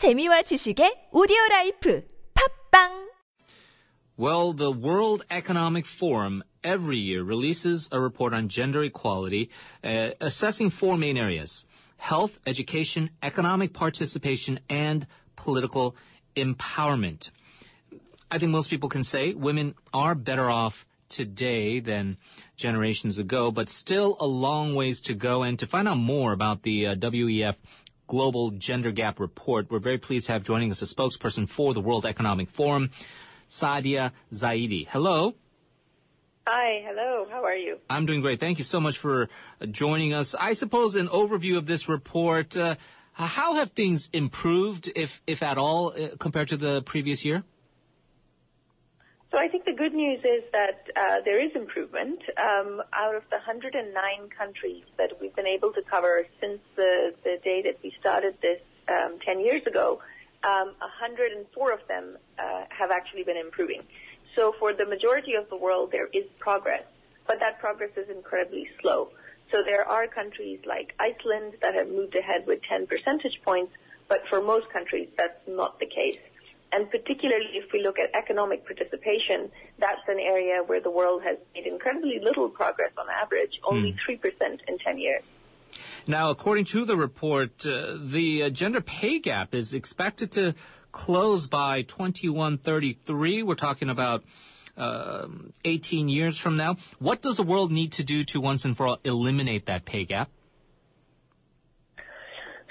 재미와 지식의 오디오 라이프 팝빵 Well, the World Economic Forum every year releases a report on gender equality, uh, assessing four main areas health, education, economic participation, and political empowerment. I think most people can say women are better off today than generations ago, but still a long ways to go. And to find out more about the uh, WEF Global Gender Gap Report, we're very pleased to have joining us a spokesperson for the World Economic Forum, Saadia Zahidi. Hello. Hi, hello. How are you? I'm doing great. Thank you so much for uh, joining us. I suppose an overview of this report. Uh, how have things improved, if if at all, uh, compared to the previous year? So I think the good news is that uh, there is improvement. Um, out of the 109 countries that we've been able to cover since the, the day that we started this um, 10 years ago, um, 104 of them uh, have actually been improving. So for the majority of the world, there is progress, but that progress is incredibly slow. So there are countries like Iceland that have moved ahead with 10 percentage points, but for most countries, that's not the case. And particularly if we look at economic participation, that's an area where the world has made incredibly little progress on average, only Mm. 3% in 10 years. Now, according to the report, uh, the uh, gender pay gap is expected to close by 2133. We're talking about um 18 years from now. What does the world need to do to once and for all eliminate that pay gap?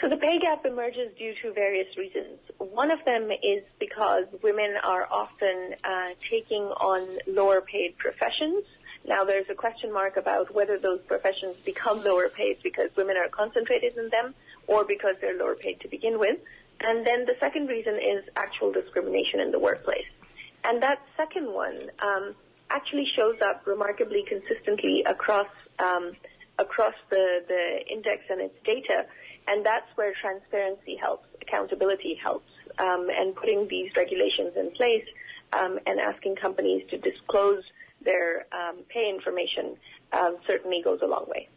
So the pay gap emerges due to various reasons. One of them is because women are often uh, taking on lower paid professions. Now there's a question mark about whether those professions become lower paid because women are concentrated in them or because they're lower paid to begin with. And then the second reason is actual discrimination in the workplace. And that second one um, actually shows up remarkably consistently across um, across the, the index and its data. And that's where transparency helps, accountability helps, um, and putting these regulations in place um, and asking companies to disclose their um, pay information um, certainly goes a long way.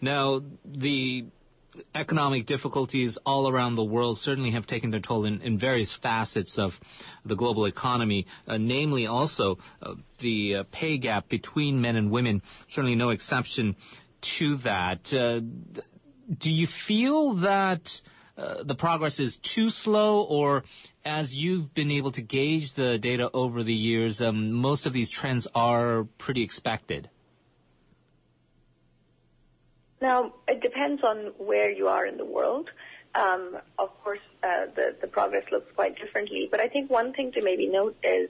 Now, the economic difficulties all around the world certainly have taken their toll in, in various facets of the global economy, uh, namely also uh, the uh, pay gap between men and women, certainly no exception to that. Do you feel that uh, the progress is too slow, or as you've been able to gauge the data over the years, um, most of these trends are pretty expected? Now, it depends on where you are in the world. Um, of course, uh, the, the progress looks quite differently, but I think one thing to maybe note is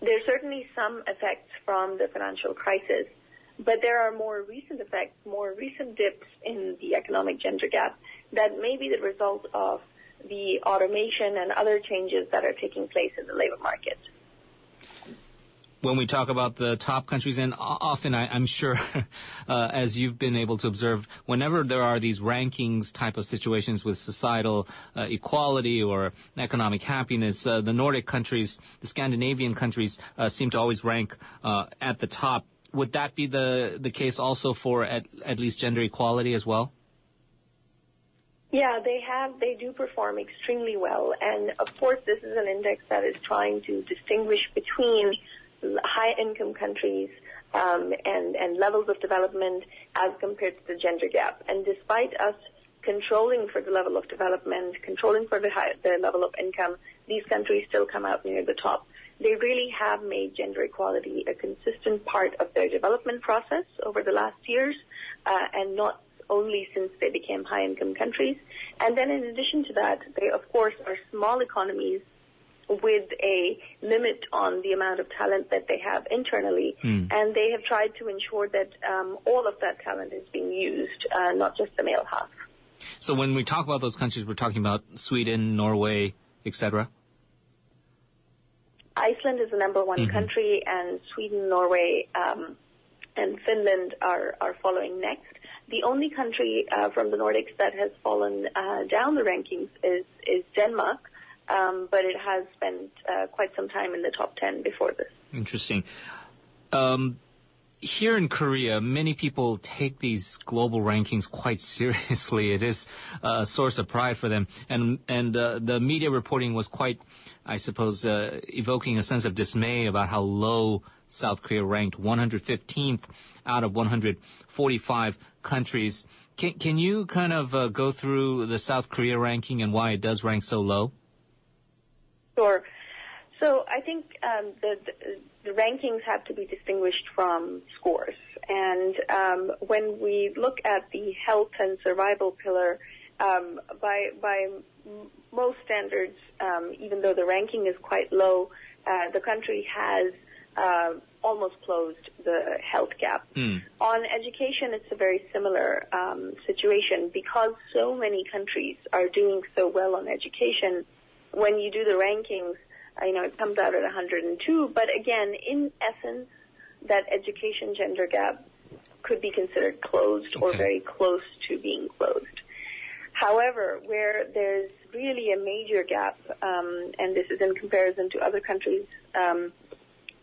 there's certainly some effects from the financial crisis, but there are more recent effects, more recent dips in the economic gender gap that may be the result of the automation and other changes that are taking place in the labor market. when we talk about the top countries, and often I, I'm sure, uh, as you've been able to observe, whenever there are these rankings type of situations with societal uh, equality or economic happiness, uh, the Nordic countries, the Scandinavian countries, uh, seem to always rank uh, at the top. Would that be the the case also for at, at least gender equality as well? Yeah, they have, they do perform extremely well. And of course, this is an index that is trying to distinguish between high income countries um, and, and levels of development as compared to the gender gap. And despite us controlling for the level of development, controlling for the, high, the level of income, these countries still come out near the top. They really have made gender equality a consistent part of their development process over the last years, uh, and not only since they became high income countries. And then in addition to that, they of course are small economies with a limit on the amount of talent that they have internally, and they have tried to ensure that um, all of that talent is being used, uh, not just the male half. So when we talk about those countries, we're talking about Sweden, Norway, etc. Iceland is the number one country, and Sweden, Norway, um, and Finland are, are following next. The only country uh, from the Nordics that has fallen uh, down the rankings is, is Denmark, um, but it has spent uh, quite some time in the top 10 before this. Interesting. Um, here in Korea, many people take these global rankings quite seriously. It is a source of pride for them, and and uh, the media reporting was quite, I suppose, uh, evoking a sense of dismay about how low South Korea ranked, 115th out of 145 countries. Can can you kind of uh, go through the South Korea ranking and why it does rank so low? Sure. So I think um, the, the, the rankings have to be distinguished from scores. And um, when we look at the health and survival pillar, um, by by most standards, um, even though the ranking is quite low, uh, the country has uh, almost closed the health gap. Mm. On education, it's a very similar um, situation because so many countries are doing so well on education. When you do the rankings, you know, it comes out at 102. But again, in essence, that education gender gap could be considered closed or very close to being closed. However, where there's really a major gap, um, and this is in comparison to other countries, um,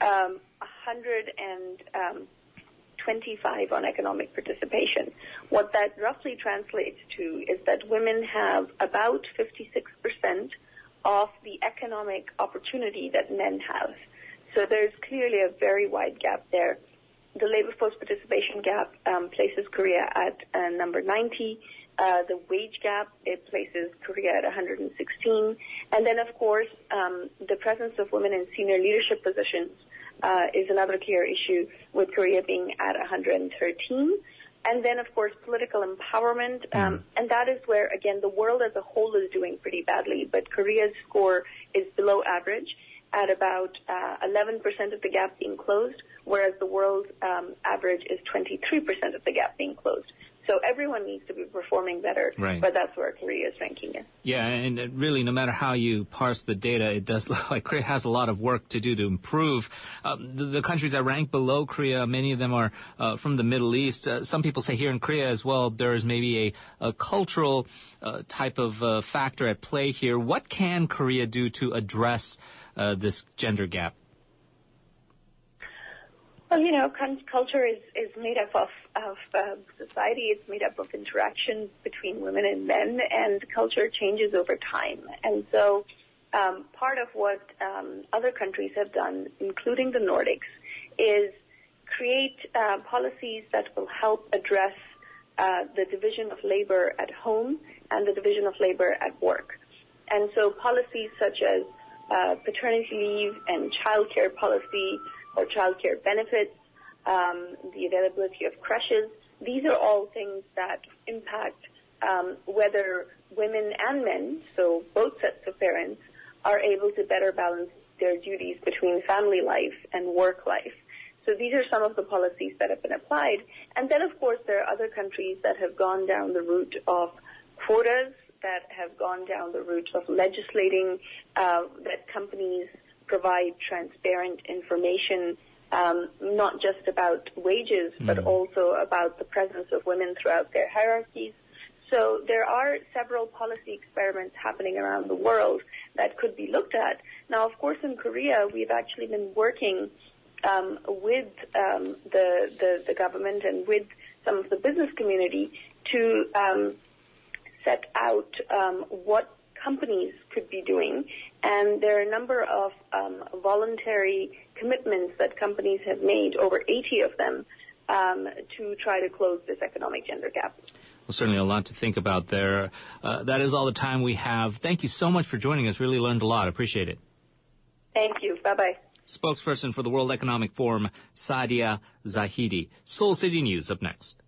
um, 125 on economic participation. What that roughly translates to is that women have about 56% of the economic opportunity that men have. So there's clearly a very wide gap there. The labor force participation gap um, places Korea at uh, number 90. Uh, the wage gap it places Korea at 116, and then of course um, the presence of women in senior leadership positions uh, is another clear issue, with Korea being at 113. And then, of course, political empowerment, um, and that is where, again, the world as a whole is doing pretty badly, but Korea's score is below average at about uh, 11% of the gap being closed, whereas the world um, average is 23% of the gap being closed. So everyone needs to be performing better, Right. but that's where Korea is ranking is. Yeah, and it really, no matter how you parse the data, it does look like Korea has a lot of work to do to improve. Um, the, the countries that rank below Korea, many of them are uh, from the Middle East. Uh, some people say here in Korea as well, there is maybe a, a cultural uh, type of uh, factor at play here. What can Korea do to address uh, this gender gap? Well, you know, culture is, is made up of, of uh, society. It's made up of interaction between women and men, and culture changes over time. And so, um, part of what um, other countries have done, including the Nordics, is create uh, policies that will help address uh, the division of labor at home and the division of labor at work. And so policies such as uh, paternity leave and childcare policy or childcare benefits, um, the availability of creches, these are all things that impact um, whether women and men, so both sets of parents, are able to better balance their duties between family life and work life. So these are some of the policies that have been applied. And then, of course, there are other countries that have gone down the route of quotas, that have gone down the route of legislating uh, that companies provide transparent information, um, not just about wages, but also about the presence of women throughout their hierarchies. So there are several policy experiments happening around the world that could be looked at. Now, of course, in Korea, we've actually been working um, with um, the, the the government and with some of the business community to um, set out um, what companies could be doing, and there are a number of um, voluntary commitments that companies have made, over 80 of them, um, to try to close this economic gender gap. Well, certainly a lot to think about there. Uh, that is all the time we have. Thank you so much for joining us. Really learned a lot. Appreciate it. Thank you. Bye bye. Spokesperson for the World Economic Forum, Saadia Zahidi. Seoul City News up next.